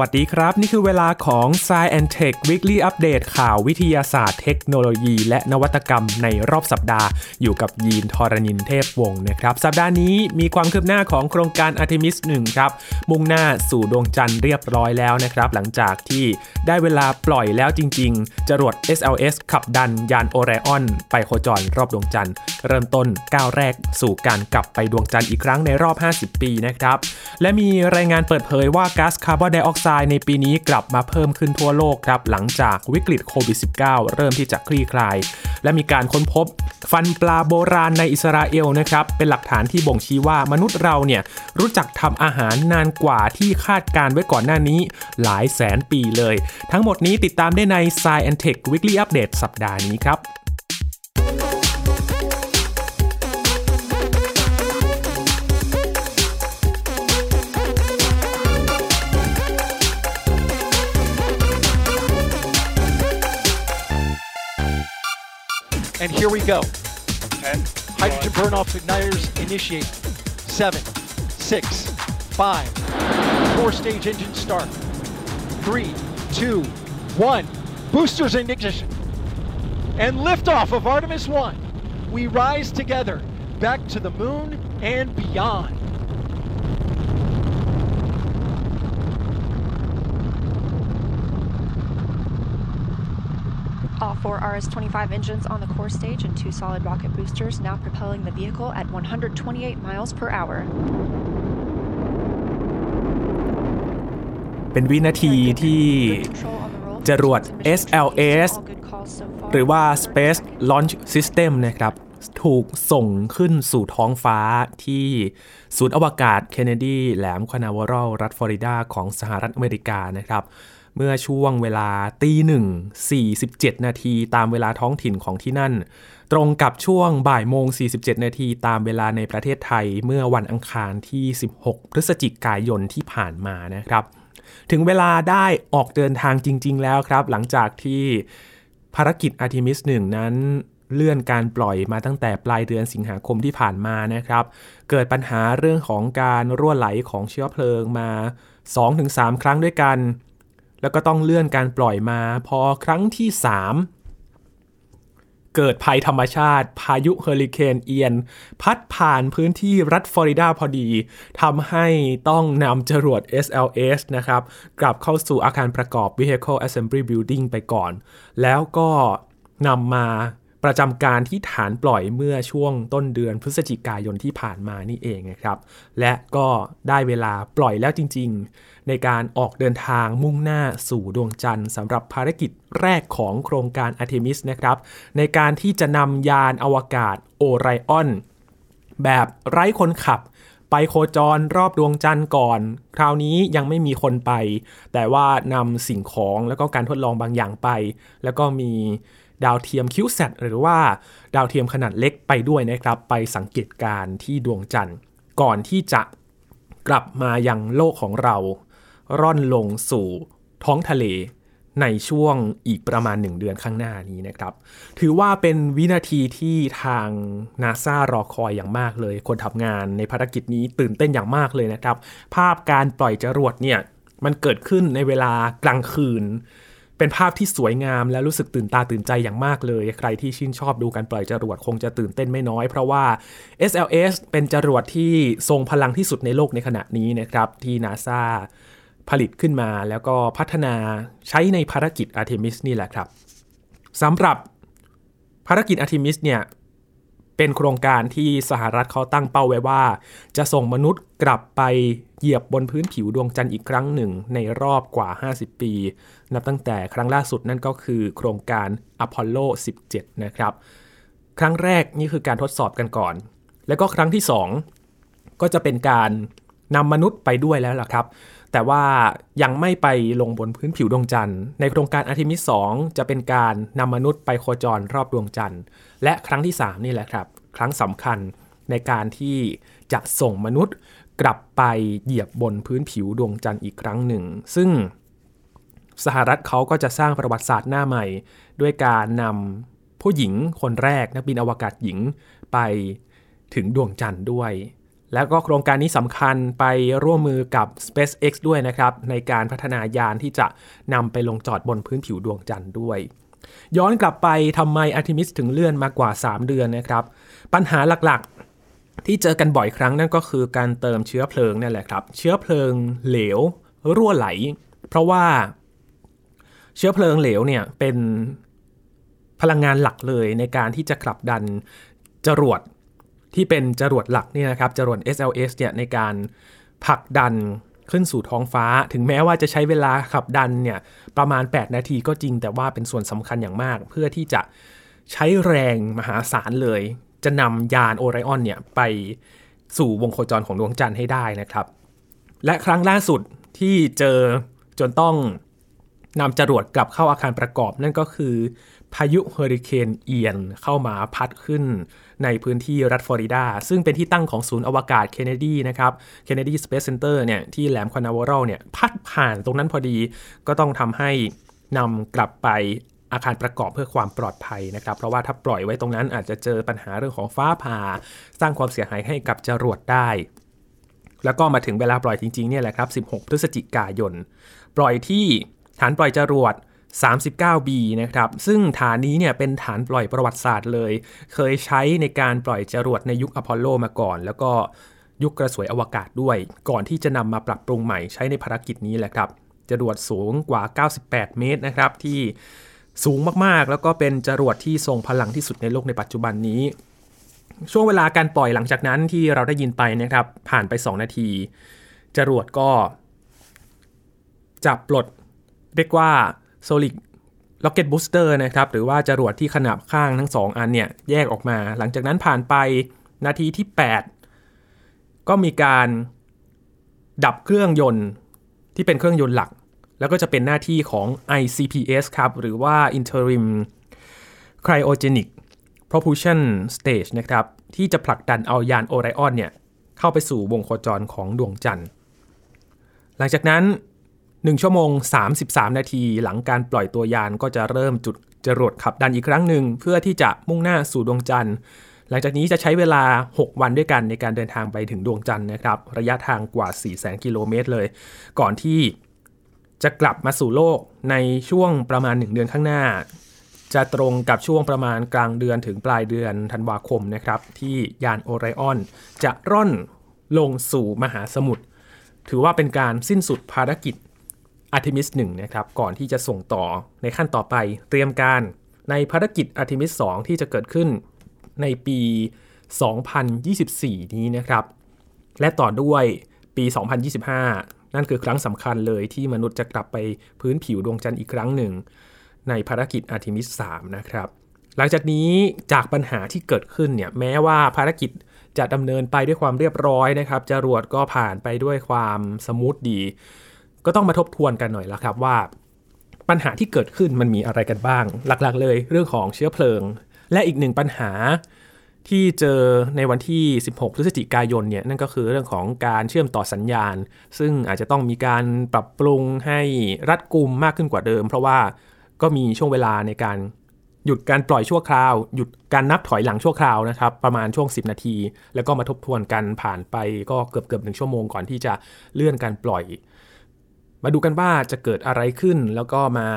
วัสดีครับ นี่คือเวลาของ s ซ e and Tech Weekly Update ข่าววิทยาศาสตร์เทคโนโลยี และนวัตกรรมในรอบสัปดาห์ อยู่กับยีนทรณินเทพวงศ์นะครับ สัปดาห์นี้มีความคืบหน้าของโครงการ Artemis 1 ครับ มุ่งหน้าสู่ดวงจันทร์เรียบร้อยแล้วนะครับ หลังจากที่ได้เวลาปล่อยแล้วจริง ๆ จรวด SLS ขับดันยานโอไรออน ไปโคจรรอบดวงจันทร์ เริ่มต้นก้าวแรกสู่การกลับไปดวงจันทร์อีกครั้งในรอบ 50 ปีนะครับและมีรายงานเปิดเผยว่าก๊าซคาร์บอนไดออกไซด์ในปีนี้กลับมาเพิ่มขึ้นทั่วโลกครับหลังจากวิกฤตโควิด -19 เริ่มที่จะคลี่คลาย และมีการค้นพบฟันปลาโบราณในอิสราเอลนะครับเป็นหลักฐานที่บ่งชี้ว่ามนุษย์เราเนี่ยรู้จักทำอาหารนานกว่าที่คาดการไว้ก่อนหน้านี้หลายแสนปีเลย ทั้งหมดนี้ติดตามได้ใน Science Tech Weekly Update สัปดาห์นี้ครับ And here we go. Ten, Hydrogen burn off igniters initiate. Seven, six, five. Four stage engine start. Three, two, one. Boosters in ignition. And liftoff of Artemis 1. We rise together back to the moon and beyond. All four RS-25 engines on the core stage and two solid rocket boosters now propelling the vehicle at 128 miles per hour. เป็นวินาทีที่จรวด SLS หรือว่า Space Launch System นะครับถูกส่งขึ้นสู่ท้องฟ้าที่ศูนย์อวกาศเคนเนดีแหลมคานาวรัลรัฐฟลอริดาของสหรัฐอเมริกานะครับ เมื่อช่วงเวลาตีหนึ่ง47นาทีตามเวลาท้องถิ่นของที่นั่น ตรงกับช่วงบ่ายโมง 47 นาทีตามเวลาในประเทศไทยเมื่อวันอังคารที่ 16 พฤศจิกายนที่ผ่านมานะครับ ถึงเวลาได้ออกเดินทางจริง ๆ แล้วครับ หลังจากที่ภารกิจ Artemis 1นั้นเลื่อนการปล่อยมาตั้งแต่ปลายเดือนสิงหาคมที่ผ่านมานะครับ เกิดปัญหาเรื่องของการรั่วไหลของเชื้อเพลิงมา 2-3 ครั้งด้วยกัน แล้วก็ต้องเลื่อนการปล่อยมาพอครั้งที่ 3 เกิดภัยธรรมชาติ พายุเฮอริเคนเอียน พัดผ่านพื้นที่รัฐฟลอริดาพอดีทำให้ต้องนำจรวด SLS นะครับ กลับเข้าสู่อาคารประกอบ Vehicle Assembly Building ไปก่อน แล้วก็นำมา ประจำการที่ฐานปล่อยเมื่อช่วงต้นเดือนพฤศจิกายนที่ผ่านมานี่เองนะครับ และก็ได้เวลาปล่อยแล้วจริง ๆ ในการออกเดินทางมุ่งหน้าสู่ดวงจันทร์สำหรับภารกิจแรกของโครงการ Artemis นะครับ ในการที่จะนำยานอวกาศโอไรออน แบบไร้คนขับไปโคจรรอบดวงจันทร์ก่อน คราวนี้ยังไม่มีคนไป แต่ว่านำสิ่งของแล้วก็การทดลองบางอย่างไป แล้วก็มี ดาวเทียมคิวแซหรือว่าดาวเทียมขนาดเล็กไปด้วยนะครับ ไปสังเกตการณ์ที่ดวงจันทร์ ก่อนที่จะกลับมายังโลกของเรา ร่อนลงสู่ท้องทะเลในช่วงอีกประมาณ 1 เดือนข้างหน้านี้นะครับ ถือว่าเป็นวินาทีที่ทางนาซารอคอยอย่างมากเลย คนทำงานในภารกิจนี้ตื่นเต้นอย่างมากเลยนะครับ ภาพการปล่อยจรวดเนี่ย มันเกิดขึ้นในเวลากลางคืน เป็นภาพที่สวยงามและรู้สึกตื่นตาตื่นใจอย่างมากเลย ใครที่ชื่นชอบดูการปล่อยจรวดคงจะตื่นเต้นไม่น้อย เพราะว่า SLS เป็นจรวดที่ทรงพลังที่สุดในโลกในขณะนี้นะครับ ที่นาซาผลิตขึ้นมาแล้วก็พัฒนาใช้ในภารกิจ Artemis นี่แหละครับสำหรับภารกิจ Artemis เนี่ยเป็นโครงการที่สหรัฐเขาตั้งเป้าไว้ว่า จะส่งมนุษย์กลับไปเหยียบบนพื้นผิวดวงจันทร์อีกครั้งหนึ่งในรอบกว่า 50 ปี นับตั้งแต่ครั้งล่าสุดนั่นก็คือโครงการอพอลโล 17 นะครับ ครั้งแรกนี่คือการทดสอบกันก่อน แล้วก็ครั้งที่ 2 ก็จะเป็นการนำมนุษย์ไปด้วยแล้วล่ะครับ แต่ว่ายังไม่ไปลงบนพื้นผิวดวงจันทร์ ในโครงการอาร์ e มิส 2 จะเป็นการนำมนุษย์ไปโคจรรอบดวงจันทร์ และครั้งที่ 3 นี่แหละครับ ครั้งสำคัญในการที่จะส่งมนุษย์กลับไปเหยียบบนพื้นผิวดวงจันทร์อีกครั้งหนึ่ง ซึ่ง สหรัฐเขาก็จะสร้างประวัติศาสตร์หน้าใหม่ ด้วยการนำผู้หญิงคนแรกนักบินอวกาศหญิงไปถึงดวงจันทร์ด้วย แล้วก็โครงการนี้สำคัญไปร่วมมือกับ SpaceX ด้วยนะครับ ในการพัฒนายานที่จะนำไปลงจอดบนพื้นผิวดวงจันทร์ด้วย ย้อนกลับไปทำไมอาร์ทิมิสถึงเลื่อนมากว่า 3 เดือนนะครับ ปัญหาหลักๆ ที่เจอกันบ่อยครั้งนั่นก็คือการเติมเชื้อเพลิงนั่นแหละครับ เชื้อเพลิงเหลว รั่วไหล เพราะว่า เชื้อเพลิงเหลวเนี่ยเป็นพลังงานหลักเลยในการที่จะขับดันจรวดที่เป็นจรวดหลักนี่นะครับจรวด SLS เนี่ยในการผลักดันขึ้นสู่ท้องฟ้า ถึงแม้ว่าจะใช้เวลาขับดันเนี่ยประมาณ 8 นาทีก็จริงแต่ว่าเป็นส่วนสำคัญอย่างมาก เพื่อที่จะใช้แรงมหาศาลเลย จะนำยานโอไรออนเนี่ยไปสู่วงโคจรของดวงจันทร์ให้ได้นะครับ และครั้งล่าสุดที่เจอจนต้อง นำจรวดกลับเข้าอาคารประกอบ นั่นก็คือ พายุเฮอริเคนเอียนเข้ามาพัดขึ้นในพื้นที่รัฐฟลอริดา ซึ่งเป็นที่ตั้งของศูนย์อวกาศเคนเนดีนะครับKennedy Space Center เนี่ยที่แหลมคานาเวอรัลเนี่ยพัดผ่านตรงนั้นพอดี ก็ต้องทำให้นำกลับไปอาคารประกอบเพื่อความปลอดภัยนะครับ เพราะว่าถ้าปล่อยไว้ตรงนั้นอาจจะเจอปัญหาเรื่องของฟ้าผ่า สร้างความเสียหายให้กับจรวดได้ แล้วก็มาถึงเวลาปล่อยจริงๆเนี่ยแหละครับ 16 พฤศจิกายน ปล่อยที่ ฐานปล่อยจรวด 39B นะครับ ซึ่งฐานนี้เนี่ยเป็นฐานปล่อยประวัติศาสตร์เลย เคยใช้ในการปล่อยจรวดในยุคอพอลโลมาก่อน แล้วก็ยุคกระสวยอวกาศด้วย ก่อนที่จะนำมาปรับปรุงใหม่ใช้ในภารกิจนี้แหละครับจรวดสูงกว่า 98 เมตรนะครับ ที่สูงมากๆ แล้วก็เป็นจรวดที่ทรงพลังที่สุดในโลกในปัจจุบันนี้ ช่วงเวลาการปล่อยหลังจากนั้นที่เราได้ยินไปนะครับ ผ่านไป 2 นาที จรวดก็จับปลด เรียกว่า Solid Rocket Booster นะครับหรือว่าจรวดที่ขนาบข้างทั้ง 2 อันเนี่ยแยกออกมา หลังจากนั้นผ่านไปนาทีที่ 8 ก็มีการดับเครื่องยนต์ที่เป็นเครื่องยนต์หลัก แล้วก็จะเป็นหน้าที่ของ ICPS ครับ หรือว่า Interim Cryogenic Propulsion Stage นะครับ ที่จะผลักดันเอายานโอไรออนเนี่ย เข้าไปสู่วงโคจรของดวงจันทร์ หลังจากนั้น 1 ชั่วโมง 33 นาที หลังการปล่อยตัวยานก็จะเริ่มจุดจรวดขับดันอีกครั้งหนึ่ง เพื่อที่จะมุ่งหน้าสู่ดวงจันทร์ หลังจากนี้จะใช้เวลา 6 วันด้วยกันในการเดินทางไปถึงดวงจันทร์นะครับ ระยะทางกว่า 4 0 0 0 0 กิโลเมตรเลย ก่อนที่จะกลับมาสู่โลกในช่วงประมาณ 1 เดือนข้างหน้า จะตรงกับช่วงประมาณกลางเดือนถึงปลายเดือนธันวาคมนะครับ ที่ยานโอไรออน จะร่อนลงสู่มหาสมุทรถือว่าเป็นการสิ้นสุดภารกิจ Artemis 1นะครับก่อนที่จะส่งต่อในขั้นต่อไปเตรียมการในภารกิจ Artemis 2 ที่จะเกิดขึ้นในปี 2024 นี้นะครับ และต่อด้วยปี 2025 นั่นคือครั้งสำคัญเลยที่มนุษย์จะกลับไปพื้นผิวดวงจันทร์อีกครั้งหนึ่ง ในภารกิจ Artemis 3 นะครับ หลังจากนี้จากปัญหาที่เกิดขึ้นเนี่ยแม้ว่าภารกิจจะดำเนินไปด้วยความเรียบร้อยนะครับจรวดก็ผ่านไปด้วยความสมูทดี ก็ต้องมาทบทวนกันหน่อยละครับว่าปัญหาที่เกิดขึ้นมันมีอะไรกันบ้าง หลักๆ เลยเรื่องของเชื้อเพลิง และอีกหนึ่งปัญหาที่เจอในวันที่ 16 พฤศจิกายนเนี่ยนั่นก็คือเรื่องของการเชื่อมต่อสัญญาณ ซึ่งอาจจะต้องมีการปรับปรุงให้รัดกุมมากขึ้นกว่าเดิม เพราะว่าก็มีช่วงเวลาในการหยุดการปล่อยชั่วคราว หยุดการนับถอยหลังชั่วคราวนะครับ ประมาณช่วง 10 นาที แล้วก็มาทบทวนกันผ่านไปก็เกือบเกือบหนึ่งชั่วโมงก่อนที่จะเลื่อนการปล่อย มาดูกันว่าจะเกิดอะไรขึ้น แล้วก็มา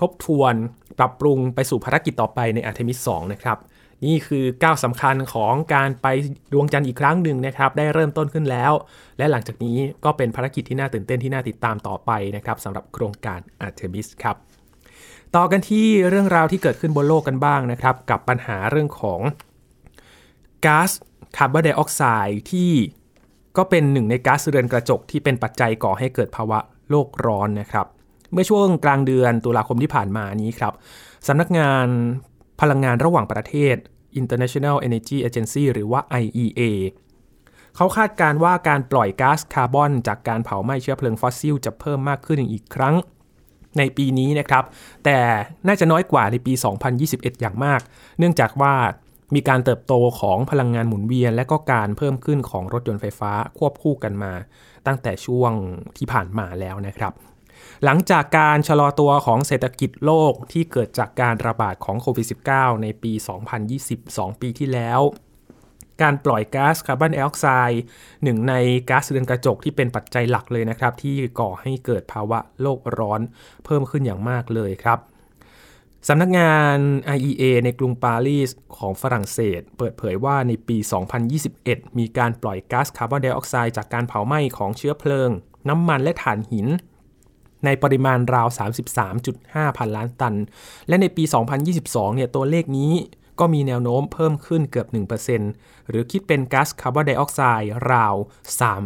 ทบทวนปรับปรุงไปสู่ภารกิจต่อไปในอาร์เทมิส 2 นะครับ นี่คือก้าวสำคัญของการไปดวงจันทร์อีกครั้งหนึ่งนะครับ ได้เริ่มต้นขึ้นแล้ว และหลังจากนี้ก็เป็นภารกิจที่น่าตื่นเต้นที่น่าติดตามต่อไปนะครับสำหรับโครงการอาร์เทมิสครับต่อกันที่เรื่องราวที่เกิดขึ้นบนโลกกันบ้างนะครับ กับปัญหาเรื่องของก๊าซคาร์บอนไดออกไซด์ที่ก็เป็นหนึ่งในก๊าซเรือนกระจกที่เป็นปัจจัยก่อให้เกิดภาวะ โลกร้อนนะครับ เมื่อช่วงกลางเดือนตุลาคมที่ผ่านมานี้ครับสำนักงานพลังงานระหว่างประเทศ International Energy Agency หรือว่า IEA เขาคาดการว่าการปล่อยก๊าซคาร์บอนจากการเผาไหม้เชื้อเพลิงฟอสซิลจะเพิ่มมากขึ้นอีกครั้งในปีนี้นะครับ แต่น่าจะน้อยกว่าในปี 2021 อย่างมาก เนื่องจากว่า มีการเติบโตของพลังงานหมุนเวียน และก็การเพิ่มขึ้นของรถยนต์ไฟฟ้าควบคู่กันมา ตั้งแต่ช่วงที่ผ่านมาแล้วนะครับ หลังจากการชะลอตัวของเศรษฐกิจโลกที่เกิดจากการระบาดของโควิด -19 ในปี 2022 ปีที่แล้ว การปล่อยก๊าซคาร์บอนไดออกไซด์หนึ่งในก๊าซเรือนกระจกที่เป็นปัจจัยหลักเลยนะครับ ที่ก่อให้เกิดภาวะโลกร้อนเพิ่มขึ้นอย่างมากเลยครับ สำนักงาน IEA ในกรุงปารีสของฝรั่งเศส เปิดเผยว่าในปี 2021 มีการปล่อยก๊าซคาร์บอนไดออกไซด์จากการเผาไหม้ของเชื้อเพลิง น้ำมันและถ่านหิน ในปริมาณราว 33.5 พันล้านตัน และในปี 2022 เนี่ยตัวเลขนี้ก็มีแนวโน้มเพิ่มขึ้นเกือบ 1%หรือคิดเป็นก๊าซคาร์บอนไดออกไซด์ราว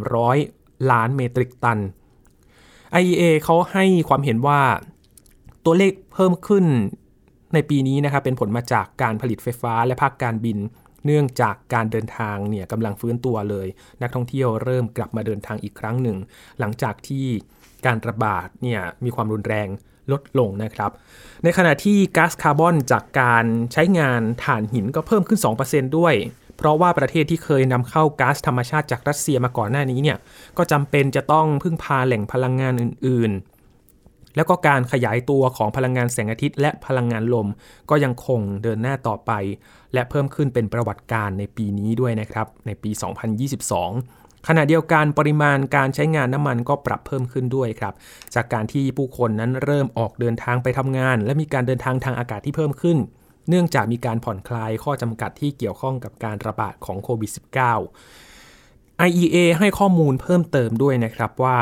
300 ล้านเมตริกตัน IEA เขาให้ความเห็นว่าตัวเลขเพิ่มขึ้น ในปีนี้นะครับเป็นผลมาจากการผลิตไฟฟ้าและภาคการบิน เนื่องจากการเดินทางเนี่ยกำลังฟื้นตัวเลย นักท่องเที่ยวเริ่มกลับมาเดินทางอีกครั้งหนึ่ง หลังจากที่การระบาดเนี่ยมีความรุนแรงลดลงนะครับ ในขณะที่ก๊าซคาร์บอนจากการใช้งานถ่านหินก็เพิ่มขึ้น 2%ด้วย เพราะว่าประเทศที่เคยนำเข้าก๊าซธรรมชาติจากรัสเซียมาก่อนหน้านี้เนี่ย ก็จำเป็นจะต้องพึ่งพาแหล่งพลังงานอื่น แล้วก็การขยายตัวของพลังงานแสงอาทิตย์ และพลังงานลม ก็ยังคงเดินหน้าต่อไป และเพิ่มขึ้นเป็นประวัติการในปีนี้ด้วยนะครับ ในปี 2022 ขณะเดียวกันปริมาณการใช้งานน้ำมันก็ปรับเพิ่มขึ้นด้วยครับ จากการที่ผู้คนนั้นเริ่มออกเดินทางไปทำงาน และมีการเดินทางทางอากาศที่เพิ่มขึ้น เนื่องจากมีการผ่อนคลายข้อจำกัดที่เกี่ยวข้องกับการระบาดของโควิด -19 IEA ให้ข้อมูลเพิ่มเติมด้วยนะครับว่า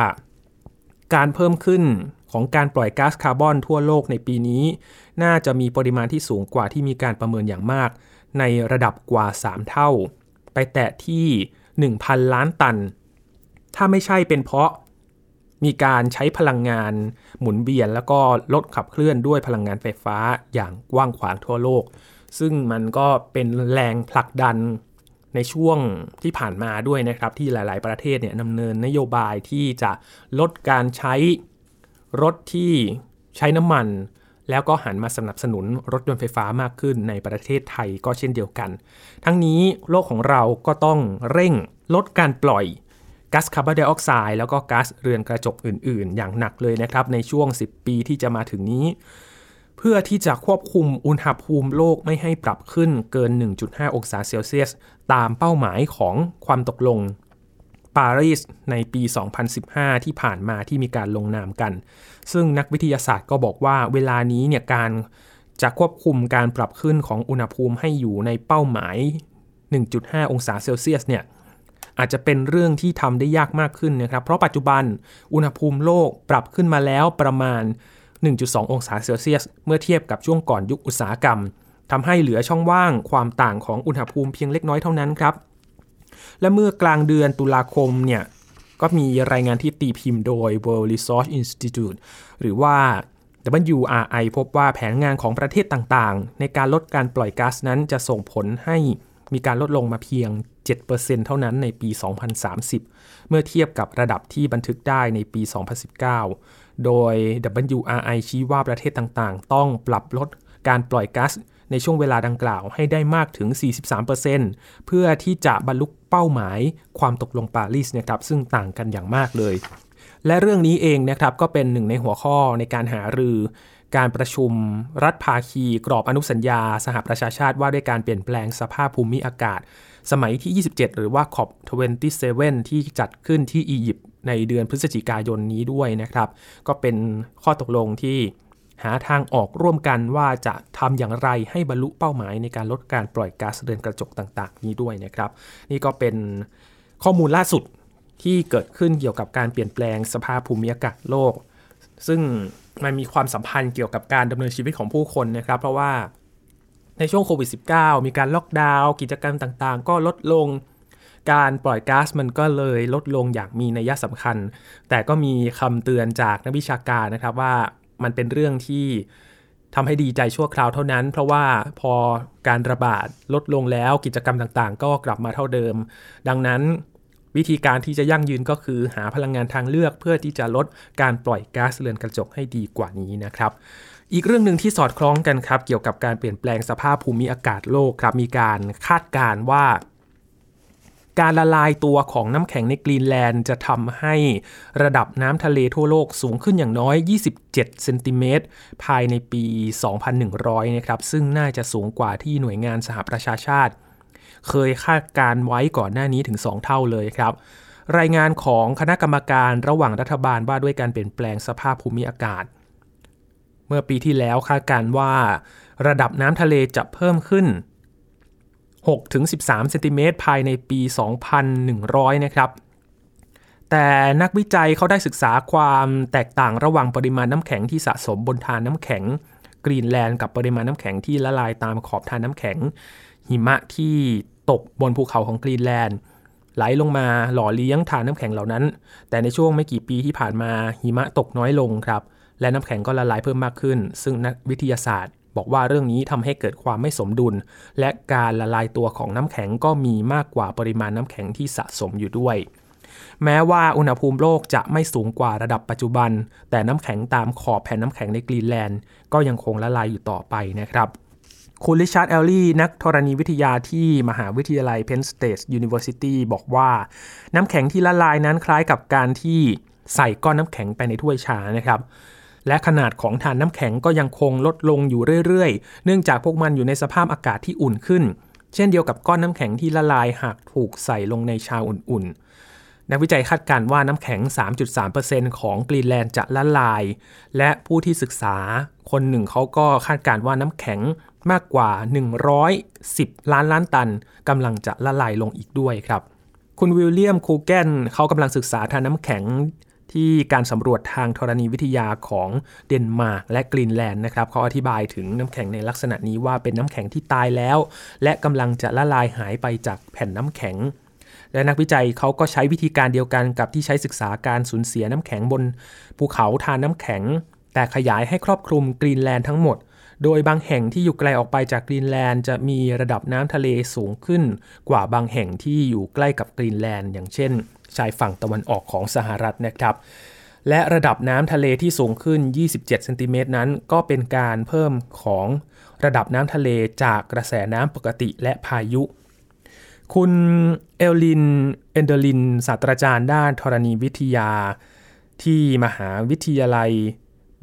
การเพิ่มขึ้น ของการปล่อยก๊าซคาร์บอนทั่วโลกในปีนี้ น่าจะมีปริมาณที่สูงกว่าที่มีการประเมินอย่างมาก ในระดับกว่า 3 เท่า ไปแตะที่ 1,000 ล้านตัน ถ้าไม่ใช่เป็นเพราะมีการใช้พลังงานหมุนเวียน แล้วก็ลดขับเคลื่อนด้วยพลังงานไฟฟ้าอย่างกว้างขวางทั่วโลก ซึ่งมันก็เป็นแรงผลักดันในช่วงที่ผ่านมาด้วยนะครับ ที่หลาย ๆ ประเทศเนี่ยดำเนินนโยบายที่จะลดการใช้ รถที่ใช้น้ำมัน แล้วก็หันมาสนับสนุนรถยนต์ไฟฟ้ามากขึ้นในประเทศไทยก็เช่นเดียวกัน ทั้งนี้โลกของเราก็ต้องเร่งลดการปล่อยก๊าซคาร์บอนไดออกไซด์แล้วก็ก๊าซเรือนกระจกอื่น ๆ อย่างหนักเลยนะครับ ในช่วง 10 ปีที่จะมาถึงนี้ เพื่อที่จะควบคุมอุณหภูมิโลกไม่ให้ปรับขึ้นเกิน 1.5 องศาเซลเซียส ตามเป้าหมายของความตกลง ปารีสในปี 2015 ที่ผ่านมาที่มีการลงนามกัน ซึ่งนักวิทยาศาสตร์ก็บอกว่าเวลานี้เนี่ยการจะควบคุมการปรับขึ้นของอุณหภูมิให้อยู่ในเป้าหมาย 1.5 องศาเซลเซียสเนี่ยอาจจะเป็นเรื่องที่ทำได้ยากมากขึ้นนะครับ เพราะปัจจุบันอุณหภูมิโลกปรับขึ้นมาแล้วประมาณ 1.2 องศาเซลเซียส เมื่อเทียบกับช่วงก่อนยุคอุตสาหกรรมทำให้เหลือช่องว่างความต่างของอุณหภูมิเพียงเล็กน้อยเท่านั้นครับ และเมื่อกลางเดือนตุลาคมเนี่ยก็มีรายงานที่ตีพิมพ์โดย World Resource Institute หรือว่า WRI พบว่าแผนงานของประเทศต่างๆ ในการลดการปล่อยก๊าซนั้นจะส่งผลให้มีการลดลงมาเพียง 7%เท่านั้นในปี 2030 เมื่อเทียบกับระดับที่บันทึกได้ในปี 2019 โดย WRI ชี้ว่าประเทศต่างๆ ต้องปรับลดการปล่อยก๊าซ ในช่วงเวลาดังกล่าวให้ได้มากถึง 43%เพื่อที่จะบรรลุเป้าหมายความตกลงปารีสนะครับซึ่งต่างกันอย่างมากเลย และเรื่องนี้เองนะครับก็เป็นหนึ่งในหัวข้อในการหารือการประชุมรัฐภาคีกรอบอนุสัญญา สหประชาชาติว่าด้วยการเปลี่ยนแปลงสภาพภูมิอากาศ สมัยที่ 27 หรือว่า COP27 ที่จัดขึ้นที่อียิปต์ในเดือนพฤศจิกายนนี้ด้วยนะครับ ก็เป็นข้อตกลงที่ หาทางออกร่วมกันว่าจะทำอย่างไรให้บรรลุเป้าหมายในการลดการปล่อยก๊าซเรือนกระจกต่างๆ นี้ด้วยนะครับ นี่ก็เป็นข้อมูลล่าสุดที่เกิดขึ้นเกี่ยวกับการเปลี่ยนแปลงสภาพภูมิอากาศโลก ซึ่งมันมีความสัมพันธ์เกี่ยวกับการดำเนินชีวิตของผู้คนนะครับ เพราะว่าในช่วงโควิด -19 มีการล็อกดาวน์กิจกรรมต่างๆ ก็ลดลงการปล่อยก๊าซมันก็เลยลดลงอย่างมีนัยสำคัญ แต่ก็มีคำเตือนจากนักวิชาการนะครับว่า มันเป็นเรื่องที่ทำให้ดีใจชั่วคราวเท่านั้น เพราะว่าพอการระบาดลดลงแล้วกิจกรรมต่างๆ ก็กลับมาเท่าเดิม ดังนั้นวิธีการที่จะยั่งยืนก็คือหาพลังงานทางเลือกเพื่อที่จะลดการปล่อยก๊าซเรือนกระจกให้ดีกว่านี้นะครับ อีกเรื่องหนึ่งที่สอดคล้องกันครับ เกี่ยวกับการเปลี่ยนแปลงสภาพภูมิอากาศโลกครับมีการคาดการณ์ว่า การละลายตัวของน้ำแข็งในกรีนแลนด์จะทำให้ระดับน้ำทะเลทั่วโลกสูงขึ้นอย่างน้อย 27 เซนติเมตรภายในปี 2100 นะครับ ซึ่งน่าจะสูงกว่าที่หน่วยงานสหประชาชาติ เคยคาดการไว้ก่อนหน้านี้ถึง 2 เท่าเลยครับ รายงานของคณะกรรมการระหว่างรัฐบาลว่าด้วยการเปลี่ยนแปลงสภาพภูมิอากาศ เมื่อปีที่แล้วคาดการว่า ระดับน้ำทะเลจะเพิ่มขึ้น 6-13เซนติเมตรภายในปี 2100 นะครับ แต่นักวิจัยเขาได้ศึกษาความแตกต่างระหว่างปริมาณน้ำแข็งที่สะสมบนทานน้ำแข็งกรีนแลนด์กับปริมาณน้ำแข็งที่ละลายตามขอบทานน้ำแข็ง หิมะที่ตกบนภูเขาของกรีนแลนด์ไหลลงมาหล่อเลี้ยงทานน้ำแข็งเหล่านั้น แต่ในช่วงไม่กี่ปีที่ผ่านมาหิมะตกน้อยลงครับ และน้ำแข็งก็ละลายเพิ่มมากขึ้น ซึ่งนักวิทยาศาสตร์ บอกว่าเรื่องนี้ทำให้เกิดความไม่สมดุล และการละลายตัวของน้ำแข็งก็มีมากกว่าปริมาณน้ำแข็งที่สะสมอยู่ด้วย แม้ว่าอุณหภูมิโลกจะไม่สูงกว่าระดับปัจจุบัน แต่น้ำแข็งตามขอบแผ่นน้ำแข็งในกรีนแลนด์ก็ยังคงละลายอยู่ต่อไปนะครับคุณริชาร์ดเอลลี่นักธรณีวิทยาที่มหาวิทยาลัย Penn State University บอกว่า น้ำแข็งที่ละลายนั้นคล้ายกับการที่ใส่ก้อนน้ำแข็งไปในถ้วยชานะครับ และขนาดของฐานน้ำแข็งก็ยังคงลดลงอยู่เรื่อยๆ เนื่องจากพวกมันอยู่ในสภาพอากาศที่อุ่นขึ้น เช่นเดียวกับก้อนน้ำแข็งที่ละลายหากถูกใส่ลงในชาอุ่นๆนักวิจัยคาดการณ์ว่าน้ำแข็ง 3.3%ของกรีนแลนด์จะละลาย และผู้ที่ศึกษาคนหนึ่งเขาก็คาดการณ์ว่าน้ำแข็งมากกว่า 110 ล้านล้านตันกำลังจะละลายลงอีกด้วยครับ คุณวิลเลียมคูแกนเขากำลังศึกษาธารน้ำแข็ง ที่การสำรวจทางธรณีวิทยาของเดนมาร์กและกรีนแลนด์นะครับเขาอธิบายถึงน้ำแข็งในลักษณะนี้ว่าเป็นน้ำแข็งที่ตายแล้ว และกำลังจะละลายหายไปจากแผ่นน้ำแข็ง และนักวิจัยเขาก็ใช้วิธีการเดียวกันกับที่ใช้ศึกษาการสูญเสียน้ำแข็งบนภูเขาธารน้ำแข็ง แต่ขยายให้ครอบคลุมกรีนแลนด์ทั้งหมดโดยบางแห่งที่อยู่ไกลออกไปจากกรีนแลนด์จะมีระดับน้ำทะเลสูงขึ้น กว่าบางแห่งที่อยู่ใกล้กับกรีนแลนด์อย่างเช่น ชายฝั่งตะวันออกของสหรัฐนะครับ และระดับน้ำทะเลที่สูงขึ้น 27 เซนติเมตรนั้น ก็เป็นการเพิ่มของระดับน้ำทะเลจากกระแสน้ำปกติและพายุ คุณเอลลิน เอนเดลิน ศาสตราจารย์ด้านธรณีวิทยา ที่มหาวิทยาลัย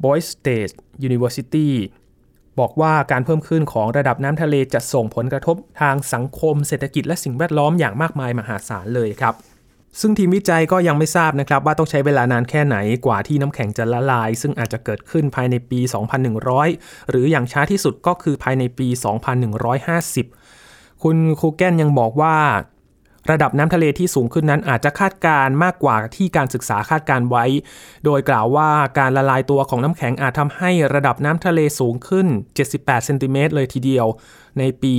Boy State University บอกว่าการเพิ่มขึ้นของระดับน้ำทะเลจะส่งผลกระทบทางสังคมเศรษฐกิจและสิ่งแวดล้อมอย่างมากมายมหาศาลเลยครับ ซึ่งทีมวิจัยก็ยังไม่ทราบนะครับว่าต้องใช้เวลานานแค่ไหนกว่าที่น้ำแข็งจะละลาย ซึ่งอาจจะเกิดขึ้นภายในปี 2100 หรืออย่างช้าที่สุดก็คือภายในปี 2150 คุณคูแกนยังบอกว่า ระดับน้ำทะเลที่สูงขึ้นนั้นอาจจะคาดการมากกว่าที่การศึกษาคาดการไว้ โดยกล่าวว่าการละลายตัวของน้ำแข็งอาจทำให้ระดับน้ำทะเลสูงขึ้น 78เซนติเมตรเลยทีเดียว ในปี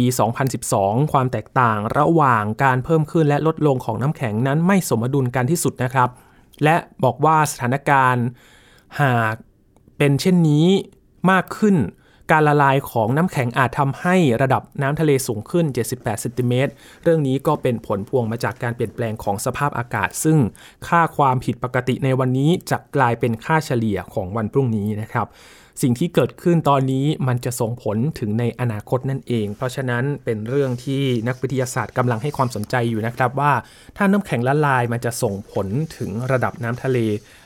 2012 ความแตกต่างระหว่างการเพิ่มขึ้นและลดลงของน้ำแข็งนั้นไม่สมดุลกันที่สุดนะครับ และบอกว่าสถานการณ์หากเป็นเช่นนี้มากขึ้น การละลายของน้ำแข็งอาจทำให้ระดับน้ำทะเลสูงขึ้น 78เซนติเมตร เรื่องนี้ก็เป็นผลพวงมาจากการเปลี่ยนแปลงของสภาพอากาศ ซึ่งค่าความผิดปกติในวันนี้จะกลายเป็นค่าเฉลี่ยของวันพรุ่งนี้นะครับ สิ่งที่เกิดขึ้นตอนนี้มันจะส่งผลถึงในอนาคตนั่นเอง เพราะฉะนั้นเป็นเรื่องที่นักวิทยาศาสตร์กำลังให้ความสนใจอยู่นะครับว่า ถ้าน้ำแข็งละลายมันจะส่งผลถึงระดับน้ำทะเล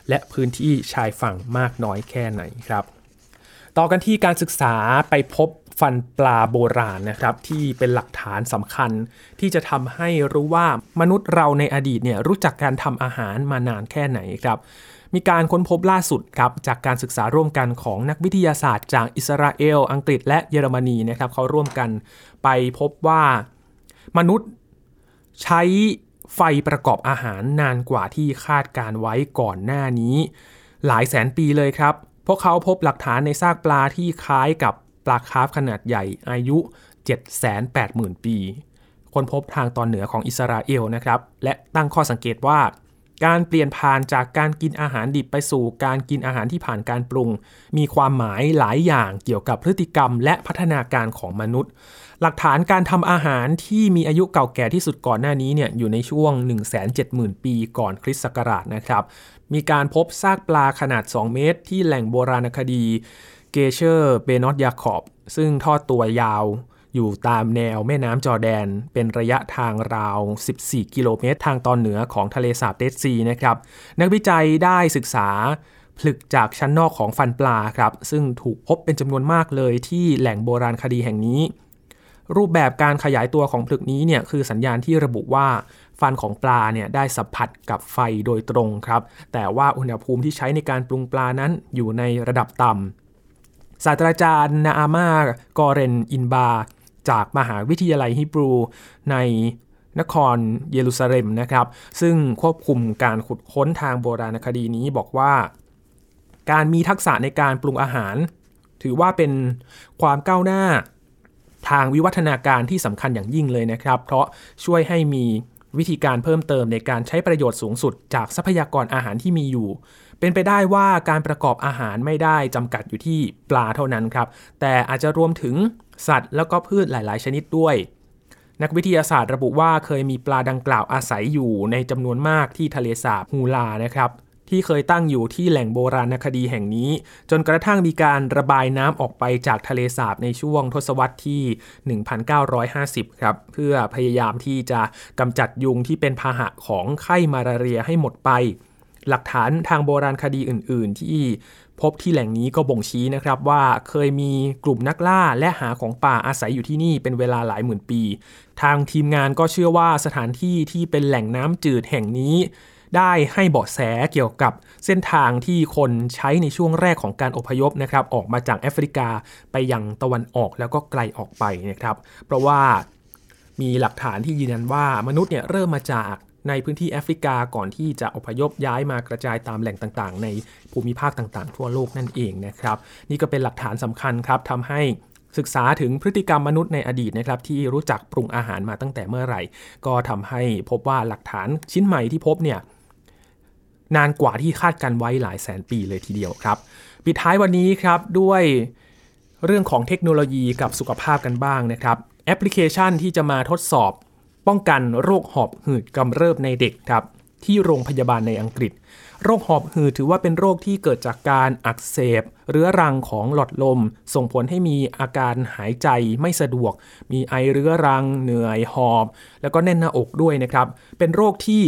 และพื้นที่ชายฝั่งมากน้อยแค่ไหนครับ ต่อกันที่การศึกษาไปพบฟันปลาโบราณนะครับที่เป็นหลักฐานสำคัญ ที่จะทำให้รู้ว่ามนุษย์เราในอดีตเนี่ยรู้จักการทำอาหารมานานแค่ไหนครับมีการค้นพบล่าสุดครับจากการศึกษาร่วมกันของนักวิทยาศาสตร์จากอิสราเอล อังกฤษและเยอรมนีนะครับเขาร่วมกันไปพบว่ามนุษย์ใช้ไฟประกอบอาหารนานกว่าที่คาดการไว้ก่อนหน้านี้ หลายแสนปีเลยครับ พวกเขาพบหลักฐานในซากปลาที่คล้ายกับปลาคาร์ฟขนาดใหญ่อายุ 780,000 ปี คนพบทางตอนเหนือของอิสราเอลนะครับ และตั้งข้อสังเกตว่า การเปลี่ยนผ่านจากการกินอาหารดิบไปสู่การกินอาหารที่ผ่านการปรุง มีความหมายหลายอย่างเกี่ยวกับพฤติกรรมและพัฒนาการของมนุษย์ หลักฐานการทำอาหารที่มีอายุเก่าแก่ที่สุดก่อนหน้านี้เนี่ยอยู่ในช่วง 170,000 ปีก่อนคริสต์ศักราชนะครับ มีการพบซากปลาขนาด 2 เมตร ที่แหล่งโบราณคดีเกเชอร์เบนอตยาคอบ ซึ่งทอดตัวยาวอยู่ตามแนวแม่น้ำจอแดน เป็นระยะทางราว 14 กิโลเมตร ทางตอนเหนือของทะเลสาบเดดซีนะครับ นักวิจัยได้ศึกษาผลึกจากชั้นนอกของฟันปลาครับ ซึ่งถูกพบเป็นจำนวนมากเลยที่แหล่งโบราณคดีแห่งนี้ รูปแบบการขยายตัวของผลึกนี้เนี่ยคือสัญญาณที่ระบุว่าฟันของปลาเนี่ยได้สัมผัสกับไฟโดยตรงครับ แต่ว่าอุณหภูมิที่ใช้ในการปรุงปลานั้นอยู่ในระดับต่ำศาสตราจารย์นาอามากอเรนอินบา จากมหาวิทยาลัยฮิบรูในนครเยรูซาเล็มนะครับ ซึ่งควบคุมการขุดค้นทางโบราณคดีนี้บอกว่า การมีทักษะในการปรุงอาหาร ถือว่าเป็นความก้าวหน้า ทางวิวัฒนาการที่สำคัญอย่างยิ่งเลยนะครับ เพราะช่วยให้มีวิธีการเพิ่มเติมในการใช้ประโยชน์สูงสุด จากทรัพยากรอาหารที่มีอยู่ เป็นไปได้ว่าการประกอบอาหารไม่ได้จำกัดอยู่ที่ปลาเท่านั้นครับ แต่อาจจะรวมถึงสัตว์แล้วก็พืชหลาย ๆ ชนิดด้วย นักวิทยาศาสตร์ระบุว่าเคยมีปลาดังกล่าวอาศัยอยู่ในจำนวนมากที่ทะเลสาบฮูลานะครับ ที่เคยตั้งอยู่ที่แหล่งโบราณคดีแห่งนี้ จนกระทั่งมีการระบายน้ำออกไปจากทะเลสาบในช่วงทศวรรษที่ 1950 ครับ เพื่อพยายามที่จะกำจัดยุงที่เป็นพาหะของไข้มาลาเรียให้หมดไป หลักฐานทางโบราณคดีอื่น ๆ ที่พบที่แหล่งนี้ก็บ่งชี้นะครับว่าเคยมีกลุ่มนักล่าและหาของป่าอาศัยอยู่ที่นี่เป็นเวลาหลายหมื่นปี ทางทีมงานก็เชื่อว่าสถานที่ที่เป็นแหล่งน้ำจืดแห่งนี้ ได้ให้เบาะแสเกี่ยวกับเส้นทางที่คนใช้ในช่วงแรกของการอพยพนะครับออกมาจากแอฟริกาไปยังตะวันออกแล้วก็ไกลออกไปนะครับเพราะว่ามีหลักฐานที่ยืนยันว่ามนุษย์เนี่ยเริ่มมาจากในพื้นที่แอฟริกาก่อนที่จะอพยพย้ายมากระจายตามแหล่งต่างๆ ในภูมิภาคต่างๆ ทั่วโลกนั่นเองนะครับนี่ก็เป็นหลักฐานสำคัญครับทำให้ศึกษาถึงพฤติกรรมมนุษย์ในอดีตนะครับที่รู้จักปรุงอาหารมาตั้งแต่เมื่อไหร่ ก็ทำให้พบว่าหลักฐานชิ้นใหม่ที่พบเนี่ย นานกว่าที่คาดกันไว้หลายแสนปีเลยทีเดียวครับ ปิดท้ายวันนี้ครับด้วยเรื่องของเทคโนโลยีกับสุขภาพกันบ้างนะครับ แอปพลิเคชันที่จะมาทดสอบ ป้องกันโรคหอบหืดกำเริบในเด็กครับ ที่โรงพยาบาลในอังกฤษ โรคหอบหืดถือว่าเป็นโรคที่เกิดจากการอักเสบเรื้อรังของหลอดลม ส่งผลให้มีอาการหายใจไม่สะดวก มีไอเรื้อรัง เหนื่อยหอบ แล้วก็แน่นหน้าอกด้วยนะครับ เป็นโรคที่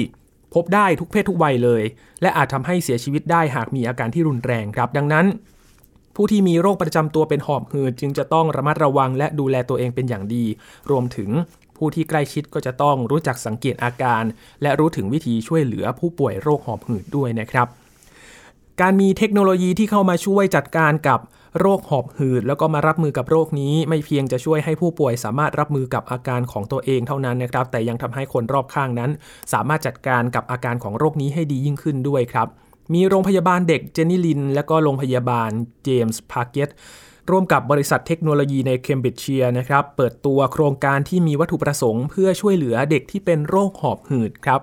พบได้ทุกเพศทุกวัยเลย และอาจทำให้เสียชีวิตได้หากมีอาการที่รุนแรงครับ ดังนั้น ผู้ที่มีโรคประจำตัวเป็นหอบหืดจึงจะต้องระมัดระวังและดูแลตัวเองเป็นอย่างดี รวมถึงผู้ที่ใกล้ชิดก็จะต้องรู้จักสังเกตอาการ และรู้ถึงวิธีช่วยเหลือผู้ป่วยโรคหอบหืดด้วยนะครับ การมีเทคโนโลยีที่เข้ามาช่วยจัดการกับ โรคหอบหืดแล้วก็มารับมือกับโรคนี้ ไม่เพียงจะช่วยให้ผู้ป่วยสามารถรับมือกับอาการของตัวเองเท่านั้นนะครับ แต่ยังทำให้คนรอบข้างนั้น สามารถจัดการกับอาการของโรคนี้ให้ดียิ่งขึ้นด้วยครับ มีโรงพยาบาลเด็กเจนนี่ลินด์ และก็โรงพยาบาลเจมส์พาเก็ตร่วมกับบริษัทเทคโนโลยีในเคมบริดจ์เชียร์นะครับ เปิดตัวโครงการที่มีวัตถุประสงค์เพื่อช่วยเหลือเด็กที่เป็นโรคหอบหืดครับ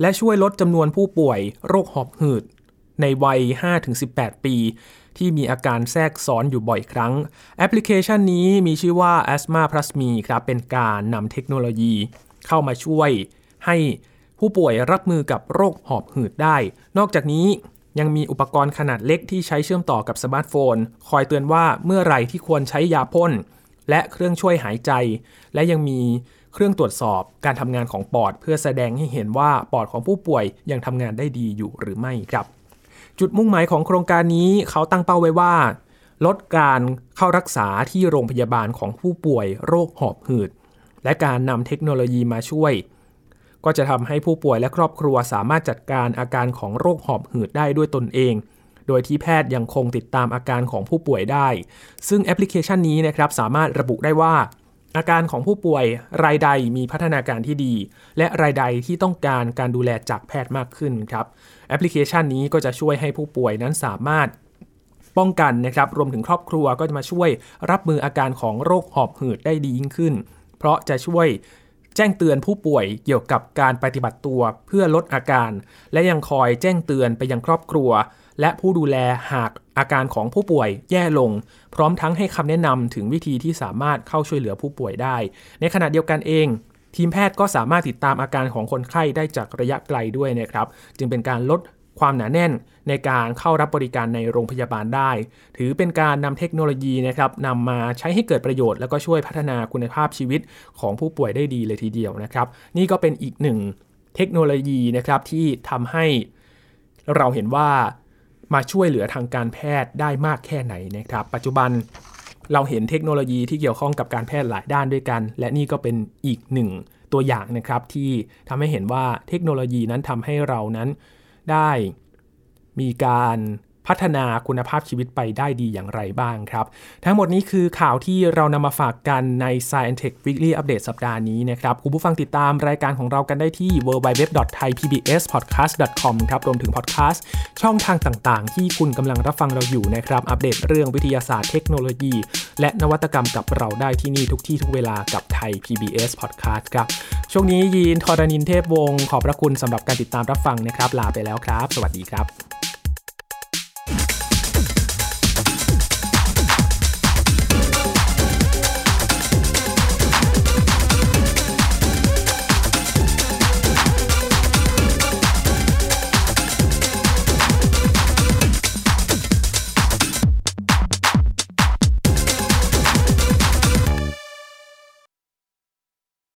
และช่วยลดจำนวนผู้ป่วยโรคหอบหืดในวัย 5-18 ปี ที่มีอาการแทรกซ้อนอยู่บ่อยครั้ง แอปพลิเคชันนี้มีชื่อว่า Asthma Plus Me ครับเป็นการนำเทคโนโลยี เข้ามาช่วยให้ผู้ป่วยรับมือกับโรคหอบหืดได้ นอกจากนี้ยังมีอุปกรณ์ขนาดเล็กที่ใช้เชื่อมต่อกับสมาร์ทโฟน คอยเตือนว่าเมื่อไหร่ที่ควรใช้ยาพ่น และเครื่องช่วยหายใจ และยังมีเครื่องตรวจสอบการทำงานของปอด เพื่อแสดงให้เห็นว่าปอดของผู้ป่วยยังทำงานได้ดีอยู่หรือไม่ครับ จุดมุ่งหมายของโครงการนี้เขาตั้งเป้าไว้ว่า ลดการเข้ารักษาที่โรงพยาบาลของผู้ป่วยโรคหอบหืด และการนำเทคโนโลยีมาช่วย ก็จะทำให้ผู้ป่วยและครอบครัวสามารถจัดการอาการของโรคหอบหืดได้ด้วยตนเอง โดยที่แพทย์ยังคงติดตามอาการของผู้ป่วยได้ ซึ่งแอปพลิเคชันนี้นะครับสามารถระบุได้ว่า อาการของผู้ป่วยรายใดมีพัฒนาการที่ดี และรายใดที่ต้องการการดูแลจากแพทย์มากขึ้นครับ แอปพลิเคชันนี้ก็จะช่วยให้ผู้ป่วยนั้นสามารถป้องกันนะครับ รวมถึงครอบครัวก็จะมาช่วยรับมืออาการของโรคหอบหืดได้ดียิ่งขึ้น เพราะจะช่วยแจ้งเตือนผู้ป่วยเกี่ยวกับการปฏิบัติตัวเพื่อลดอาการ และยังคอยแจ้งเตือนไปยังครอบครัว และผู้ดูแลหากอาการของผู้ป่วยแย่ลง พร้อมทั้งให้คำแนะนำถึงวิธีที่สามารถเข้าช่วยเหลือผู้ป่วยได้ ในขณะเดียวกันเอง ทีมแพทย์ก็สามารถติดตามอาการของคนไข้ได้จากระยะไกลด้วยนะครับ จึงเป็นการลดความหนาแน่นในการเข้ารับบริการในโรงพยาบาลได้ ถือเป็นการนำเทคโนโลยีนะครับนำมาใช้ให้เกิดประโยชน์ แล้วก็ช่วยพัฒนาคุณภาพชีวิตของผู้ป่วยได้ดีเลยทีเดียวนะครับ นี่ก็เป็นอีกหนึ่งเทคโนโลยีนะครับที่ทำให้เราเห็นว่า มาช่วยเหลือทางการแพทย์ได้มากแค่ไหนนะครับ ปัจจุบันเราเห็นเทคโนโลยีที่เกี่ยวข้องกับการแพทย์หลายด้านด้วยกัน และนี่ก็เป็นอีกหนึ่งตัวอย่างนะครับ ที่ทำให้เห็นว่าเทคโนโลยีนั้นทำให้เรานั้นได้มีการ พัฒนาคุณภาพชีวิตไปได้ดีอย่างไรบ้างครับ ทั้งหมดนี้คือข่าวที่เรานำมาฝากกันใน Science Tech Weekly Update สัปดาห์นี้นะครับคุณผู้ฟังติดตามรายการของเรากันได้ที่ www.thaipbspodcast.com ครับรวมถึงพอดแคสต์ช่องทางต่างๆ ที่คุณกำลังรับฟังเราอยู่นะครับอัปเดตเรื่องวิทยาศาสตร์เทคโนโลยี และนวัตกรรมกับเราได้ที่นี่ทุกที่ทุกเวลากับไทย PBS Podcast ครับช่วงนี้ยีนทอรานินเทพวงศ์ขอบพระคุณสำหรับการติดตามรับฟังนะครับ ลาไปแล้วครับ สวัสดีครับ